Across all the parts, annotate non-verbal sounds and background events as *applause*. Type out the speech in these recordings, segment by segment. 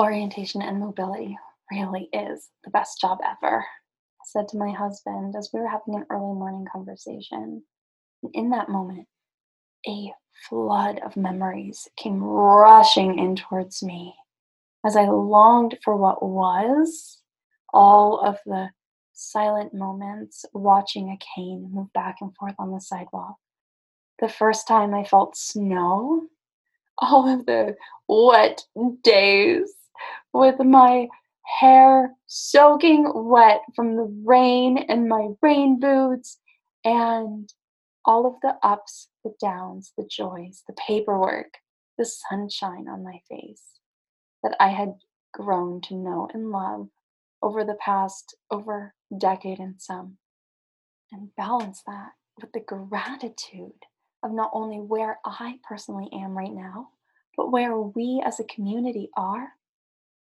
Orientation and mobility really is the best job ever, I said to my husband as we were having an early morning conversation. And in that moment, a flood of memories came rushing in towards me as I longed for what was, all of the silent moments watching a cane move back and forth on the sidewalk. The first time I felt snow, all of the wet days with my hair soaking wet from the rain and my rain boots, and all of the ups, the downs, the joys, the paperwork, the sunshine on my face that I had grown to know and love over the past over decade and some. And balance that with the gratitude of not only where I personally am right now, but where we as a community are,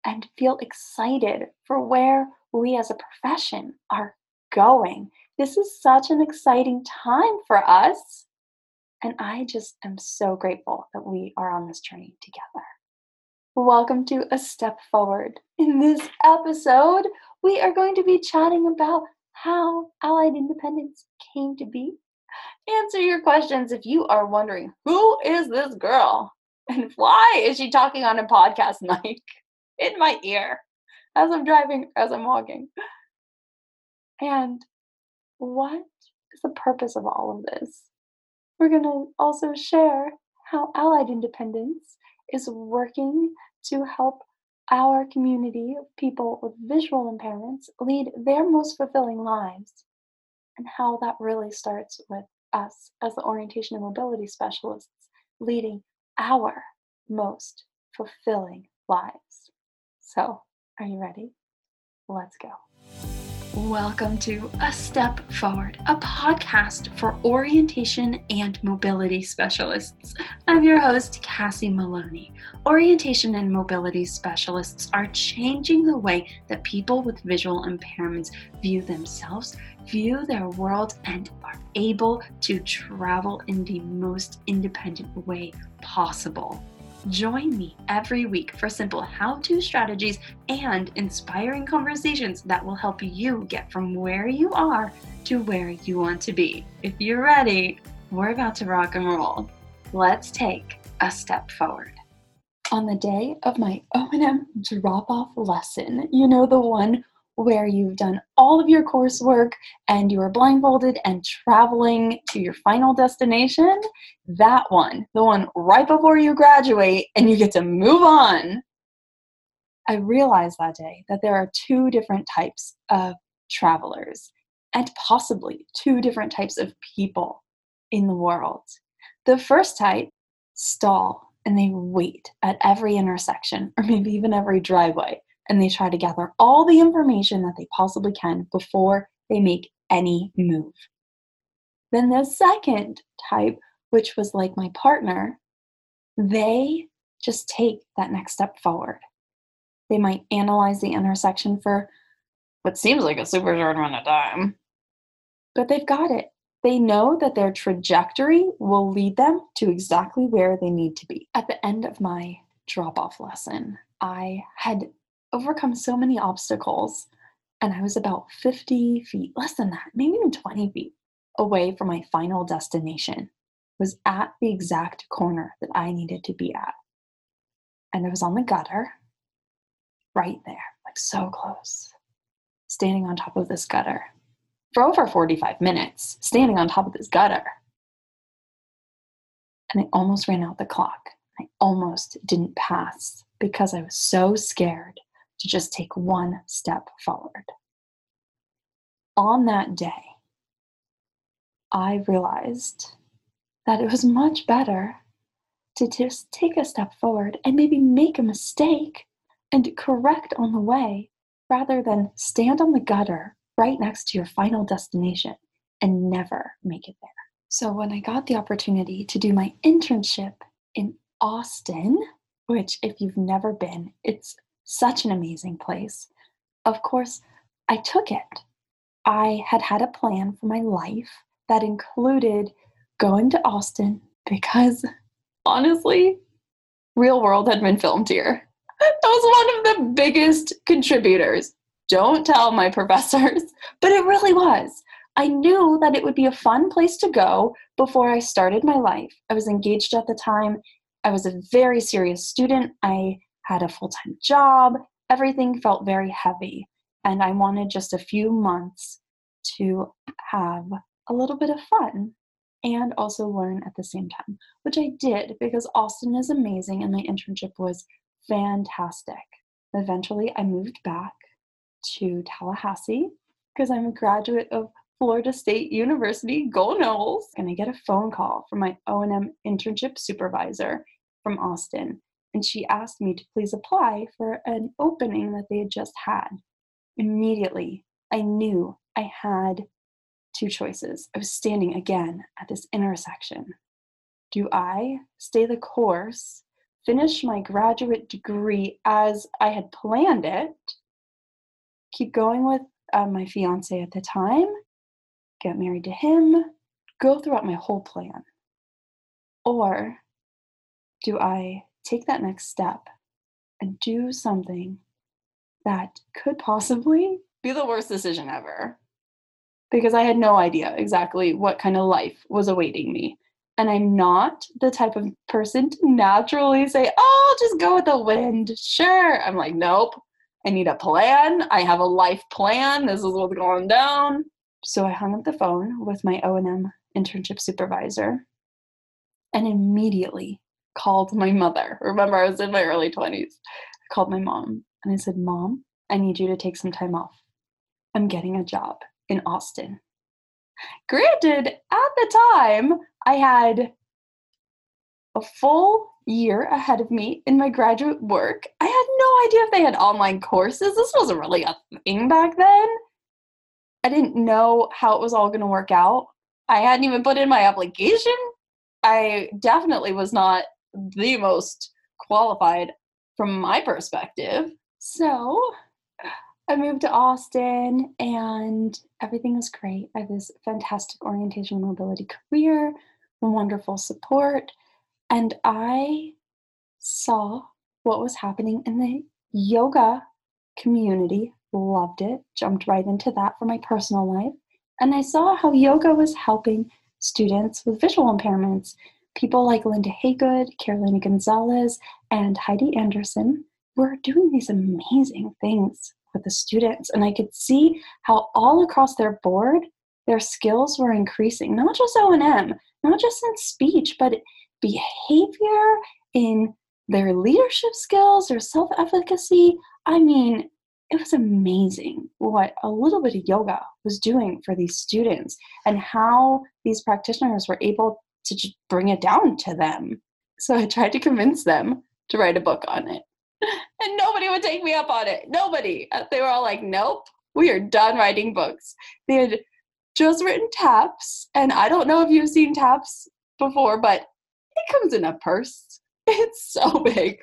and feel excited for where we as a profession are going. This is such an exciting time for us. And I just am so grateful that we are on this journey together. Welcome to A Step Forward. In this episode, we are going to be chatting about how Allied Independence came to be. Answer your questions if you are wondering who is this girl and why is she talking on a podcast *laughs* mic in my ear as I'm driving, as I'm walking. And what is the purpose of all of this? We're going to also share how Allied Independence is working to help our community of people with visual impairments lead their most fulfilling lives, and how that really starts with us as the orientation and mobility specialists leading our most fulfilling lives. So, are you ready? Let's go. Welcome to A Step Forward, a podcast for orientation and mobility specialists. I'm your host, Kassy Maloney. Orientation and mobility specialists are changing the way that people with visual impairments view themselves, view their world, and are able to travel in the most independent way possible. Join me every week for simple how to strategies and inspiring conversations that will help you get from where you are to where you want to be. If you're ready, we're about to rock and roll. Let's take a step forward. On the day of my O&M drop-off lesson, you know the one where you've done all of your coursework and you are blindfolded and traveling to your final destination, that one, the one right before you graduate and you get to move on. I realized that day that there are two different types of travelers and possibly two different types of people in the world. The first type stall and they wait at every intersection or maybe even every driveway and they try to gather all the information that they possibly can before they make any move. Then the second type, which was like my partner, they just take that next step forward. They might analyze the intersection for what seems like a super short amount of time, but they've got it. They know that their trajectory will lead them to exactly where they need to be. At the end of my drop off lesson, I had overcome so many obstacles. And I was about 50 feet, less than that, maybe even 20 feet away from my final destination. Was at the exact corner that I needed to be at. And I was on the gutter, right there, like so close, standing on top of this gutter for over 45 minutes, standing on top of this gutter. And I almost ran out the clock. I almost didn't pass because I was so scared to just take one step forward. On that day, I realized that it was much better to just take a step forward and maybe make a mistake and correct on the way rather than stand on the gutter right next to your final destination and never make it there. So, when I got the opportunity to do my internship in Austin, which, if you've never been, it's such an amazing place. Of course, I took it. I had had a plan for my life that included going to Austin because honestly, real world had been filmed here. that was one of the biggest contributors. Don't tell my *laughs* professors, but it really was. I knew that it would be a fun place to go before I started my life. I was engaged at the time. I was a very serious student. I had a full time job. Everything felt very heavy. And I wanted just a few months to have a little bit of fun and also learn at the same time, which I did because Austin is amazing and my internship was fantastic. Eventually, I moved back to Tallahassee because I'm a graduate of Florida State University, go Noles. And I get a phone call from my O&M internship supervisor from Austin. And she asked me to please apply for an opening that they had just had. Immediately, I knew I had two choices. I was standing again at this intersection. Do I stay the course, finish my graduate degree as I had planned it, keep going with uh, my fiance at the time, get married to him, go throughout my whole plan? Or do I take that next step and do something that could possibly be the worst decision ever? Because I had no idea exactly what kind of life was awaiting me. And I'm not the type of person to naturally say, oh, I'll just go with the wind. Sure. I'm like, nope. I need a plan. I have a life plan. This is what's going down. So I hung up the phone with my O&M internship supervisor and immediately called my mother. Remember, I was in my early 20s. I called my mom and I said, Mom, I need you to take some time off. I'm getting a job in Austin. Granted, at the time, I had a full year ahead of me in my graduate work. I had no idea if they had online courses. This wasn't really a thing back then. I didn't know how it was all going to work out. I hadn't even put in my application. I definitely was not the most qualified from my perspective. So I moved to Austin and everything was great. I have this fantastic orientation mobility career, wonderful support, and I saw what was happening in the yoga community loved it, jumped right into that for my personal life. And I saw how yoga was helping students with visual impairments. People like Linda Haygood, Carolina Gonzalez, and Heidi Anderson were doing these amazing things with the students. And I could see how all across their board, their skills were increasing, not just O&M, not just in speech, but behavior, in their leadership skills, their self-efficacy. I mean, it was amazing what a little bit of yoga was doing for these students and how these practitioners were able to just bring it down to them. So I tried to convince them to write a book on it. *laughs* And nobody would take me up on it. Nobody. Uh, they were all like, nope, we are done writing books. They had just written TAPS. And I don't know if you've seen TAPS before, but it comes in a purse. *laughs* It's so *laughs* big.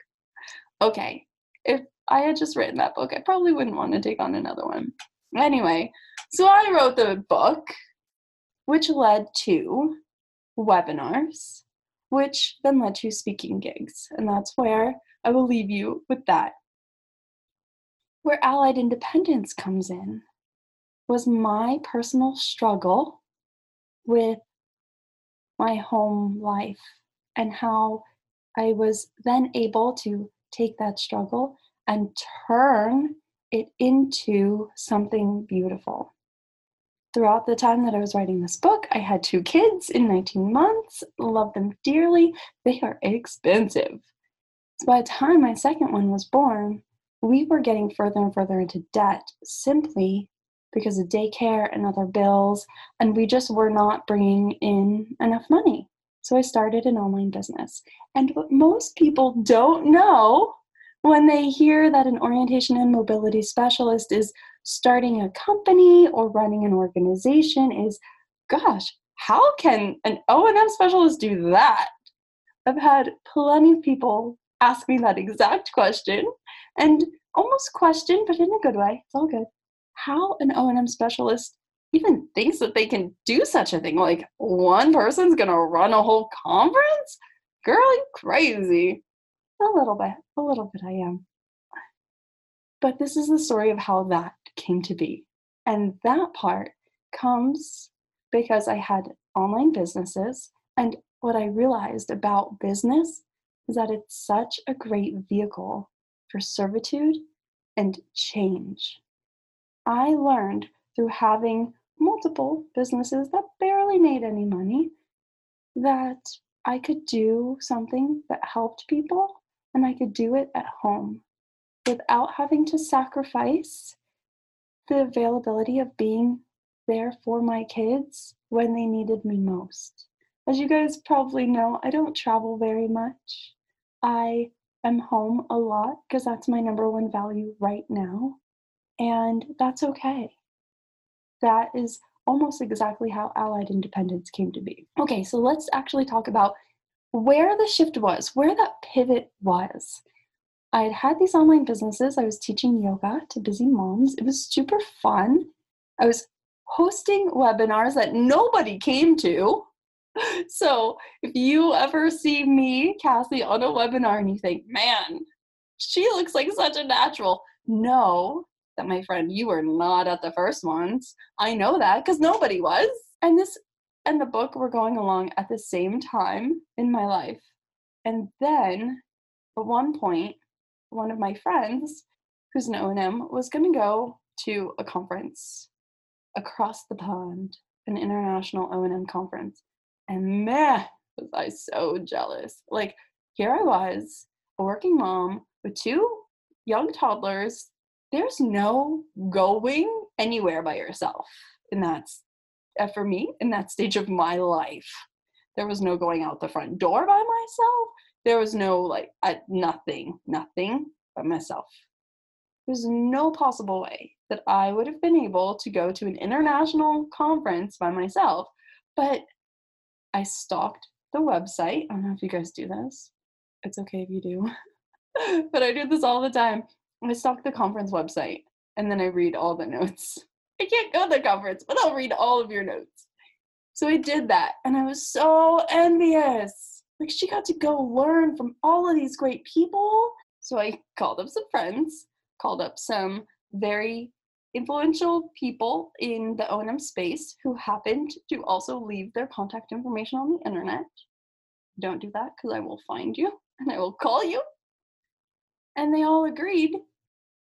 Okay, if I had just written that book, I probably wouldn't want to take on another one. Anyway, so I wrote the book, which led to webinars, which then led to speaking gigs. And that's where I will leave you with that. Where Allied Independence comes in was my personal struggle with my home life and how I was then able to take that struggle and turn it into something beautiful. Throughout the time that I was writing this book, I had two kids in 19 months, love them dearly. They are expensive. So by the time my second one was born, we were getting further and further into debt simply because of daycare and other bills, and we just were not bringing in enough money. So I started an online business. And what most people don't know when they hear that an orientation and mobility specialist is starting a company or running an organization is gosh how can an o&m specialist do that? I've had plenty of people ask me that exact question and almost question but in a good way it's all good. How an o&m specialist even thinks that they can do such a thing like one person's gonna run a whole conference? Girl you crazy. A little bit, a little bit I am. But this is the story of how that came to be. And that part comes because I had online businesses. And what I realized about business is that it's such a great vehicle for servitude and change. I learned through having multiple businesses that barely made any money that I could do something that helped people and I could do it at home without having to sacrifice the availability of being there for my kids when they needed me most. As you guys probably know, I don't travel very much. I am home a lot because that's my number one value right now. And that's okay. That is almost exactly how Allied Independence came to be. Okay, so let's actually talk about where the shift was, where that pivot was. I had had these online businesses. I was teaching yoga to busy moms. It was super fun. I was hosting webinars that nobody came to. *laughs* So if you ever see me, Kassy, on a webinar and you think, man, she looks like such a natural, know that my friend, you were not at the first ones. I know that because nobody was. And this and the book were going along at the same time in my life. And then at one point, one of my friends, who's an O&M, was going to go to a conference across the pond, an international O&M conference. And man, was I so jealous. Like, here I was, a working mom with two young toddlers. There's no going anywhere by yourself. And that's uh, for me in that stage of my life. There was no going out the front door by myself. There was no like I, nothing, nothing but myself. There's no possible way that I would have been able to go to an international conference by myself. But I stalked the website. I don't know if you guys do this. It's okay if you do. *laughs* but I do this all the time. I stalk the conference website and then I read all the notes. *laughs* I can't go to the conference, but I'll read all of your notes. So I did that and I was so envious. Like she got to go learn from all of these great people. So I called up some friends, called up some very influential people in the O&M space who happened to also leave their contact information on the internet. Don't do that because I will find you and I will call you. And they all agreed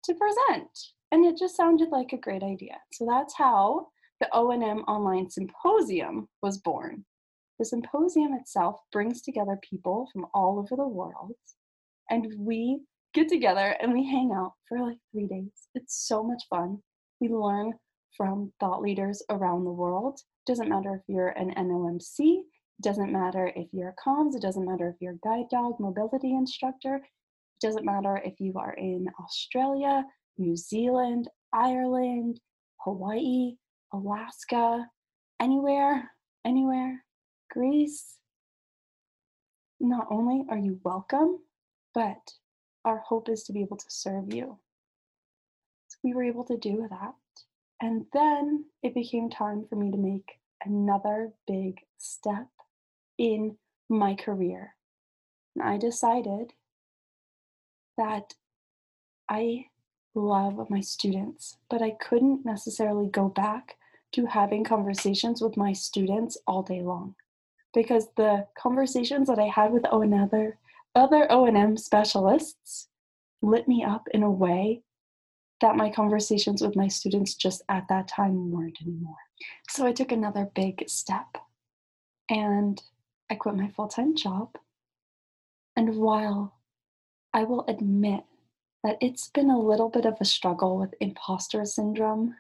to present. And it just sounded like a great idea. So that's how the O&M Online Symposium was born. The symposium itself brings together people from all over the world, and we get together and we hang out for like three days. It's so much fun. We learn from thought leaders around the world. Doesn't matter if you're an NOMC, doesn't matter if you're a COMS, it doesn't matter if you're a guide dog mobility instructor, it doesn't matter if you are in Australia, New Zealand, Ireland, Hawaii, Alaska, anywhere, anywhere, Greece. Not only are you welcome, but our hope is to be able to serve you we were able to do that. And then it became time for me to make another big step in my career. And I decided that I love my students, but I couldn't necessarily go back to having conversations with my students all day long because the conversations that I had with O and other other O&M specialists lit me up in a way that my conversations with my students just at that time weren't anymore. So I took another big step and I quit my full time job. And while I will admit that it's been a little bit of a struggle with imposter syndrome,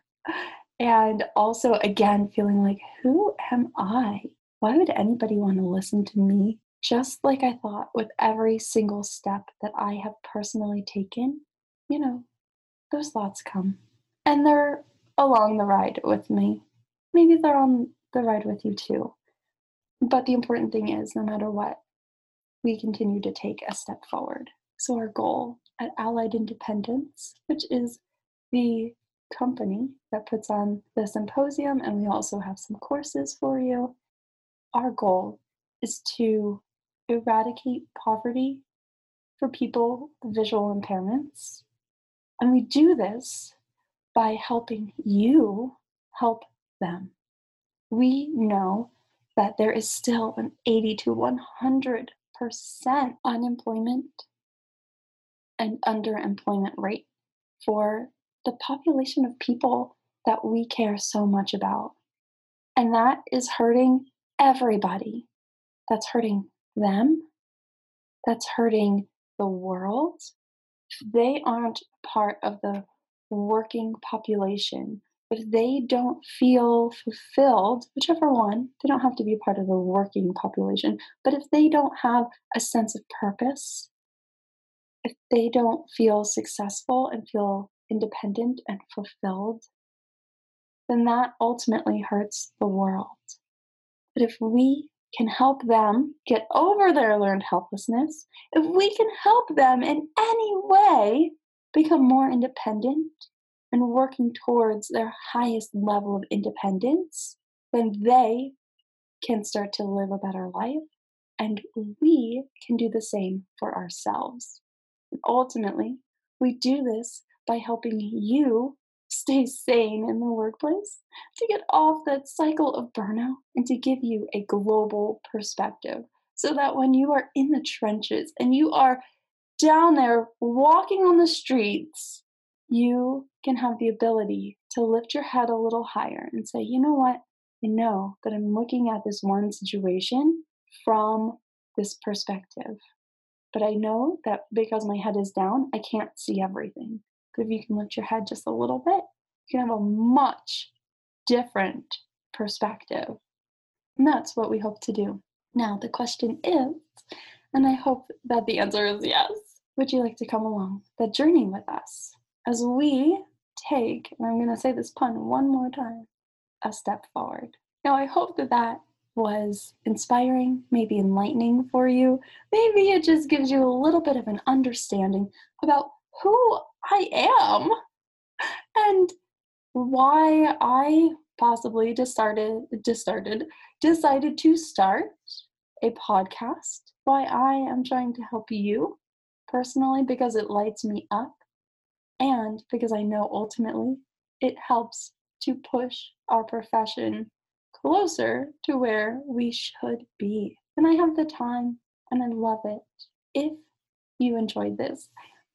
and also again feeling like, who am I? Why would anybody want to listen to me? Just like I thought with every single step that I have personally taken, you know, those thoughts come. And they're along the ride with me. Maybe they're on the ride with you too. But the important thing is, no matter what, we continue to take a step forward. So, our goal at Allied Independence, which is the company that puts on the symposium, and we also have some courses for you, our goal is to eradicate poverty for people with visual impairments And we do this by helping you help them. We know that there is still an 80 to 100% unemployment and underemployment rate for the population of people that we care so much about. And that is hurting everybody. That's hurting them. That's hurting the world. If They aren't part of the working population. If they don't feel fulfilled, whichever one, they don't have to be part of the working population, but if they don't have a sense of purpose, if they don't feel successful and feel independent and fulfilled, then that ultimately hurts the world. If we can help them get over their learned helplessness, if we can help them in any way become more independent and working towards their highest level of independence, then they can start to live a better life and we can do the same for ourselves. And ultimately, we do this by helping you stay sane in the workplace, to get off that cycle of burnout, and to give you a global perspective so that when you are in the trenches and you are down there walking on the streets, you can have the ability to lift your head a little higher and say, you know what? I know that I'm looking at this one situation from this perspective. But I know that because my head is down, I can't see everything. But if you can lift your head just a little bit, you can have a much different perspective. And that's what we hope to do. Now, the question is, and I hope that the answer is yes, would you like to come along the journey with us as we take, and I'm going to say this pun one more time, a step forward? Now, I hope that that was inspiring, maybe enlightening for you. Maybe it just gives you a little bit of an understanding about who I am and why I possibly just started decided to start a podcast why I am trying to help you personally because it lights me up and because I know ultimately it helps to push our profession closer to where we should be. And I have the time and I love it. If you enjoyed this,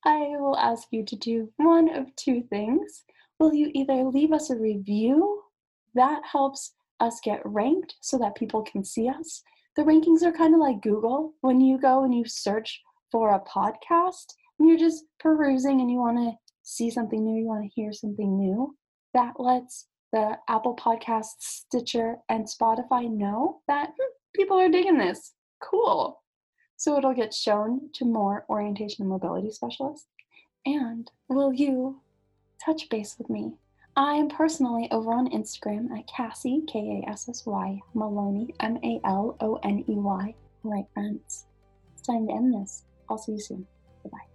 I will ask you to do one of two things. Will you either leave us a review? That helps us get ranked so that people can see us. The rankings are kind of like Google. When you go and you search for a podcast and you're just perusing and you want to see something new, you want to hear something new, that lets the Apple Podcasts, Stitcher, and Spotify know that hmm, people are digging this. Cool. So it'll get shown to more orientation and mobility specialists. And will you touch base with me? I am personally over on Instagram at Kassy, K A S S Y, Maloney, M A L O N E Y. All right, friends, it's time to end this. I'll see you soon. Bye bye.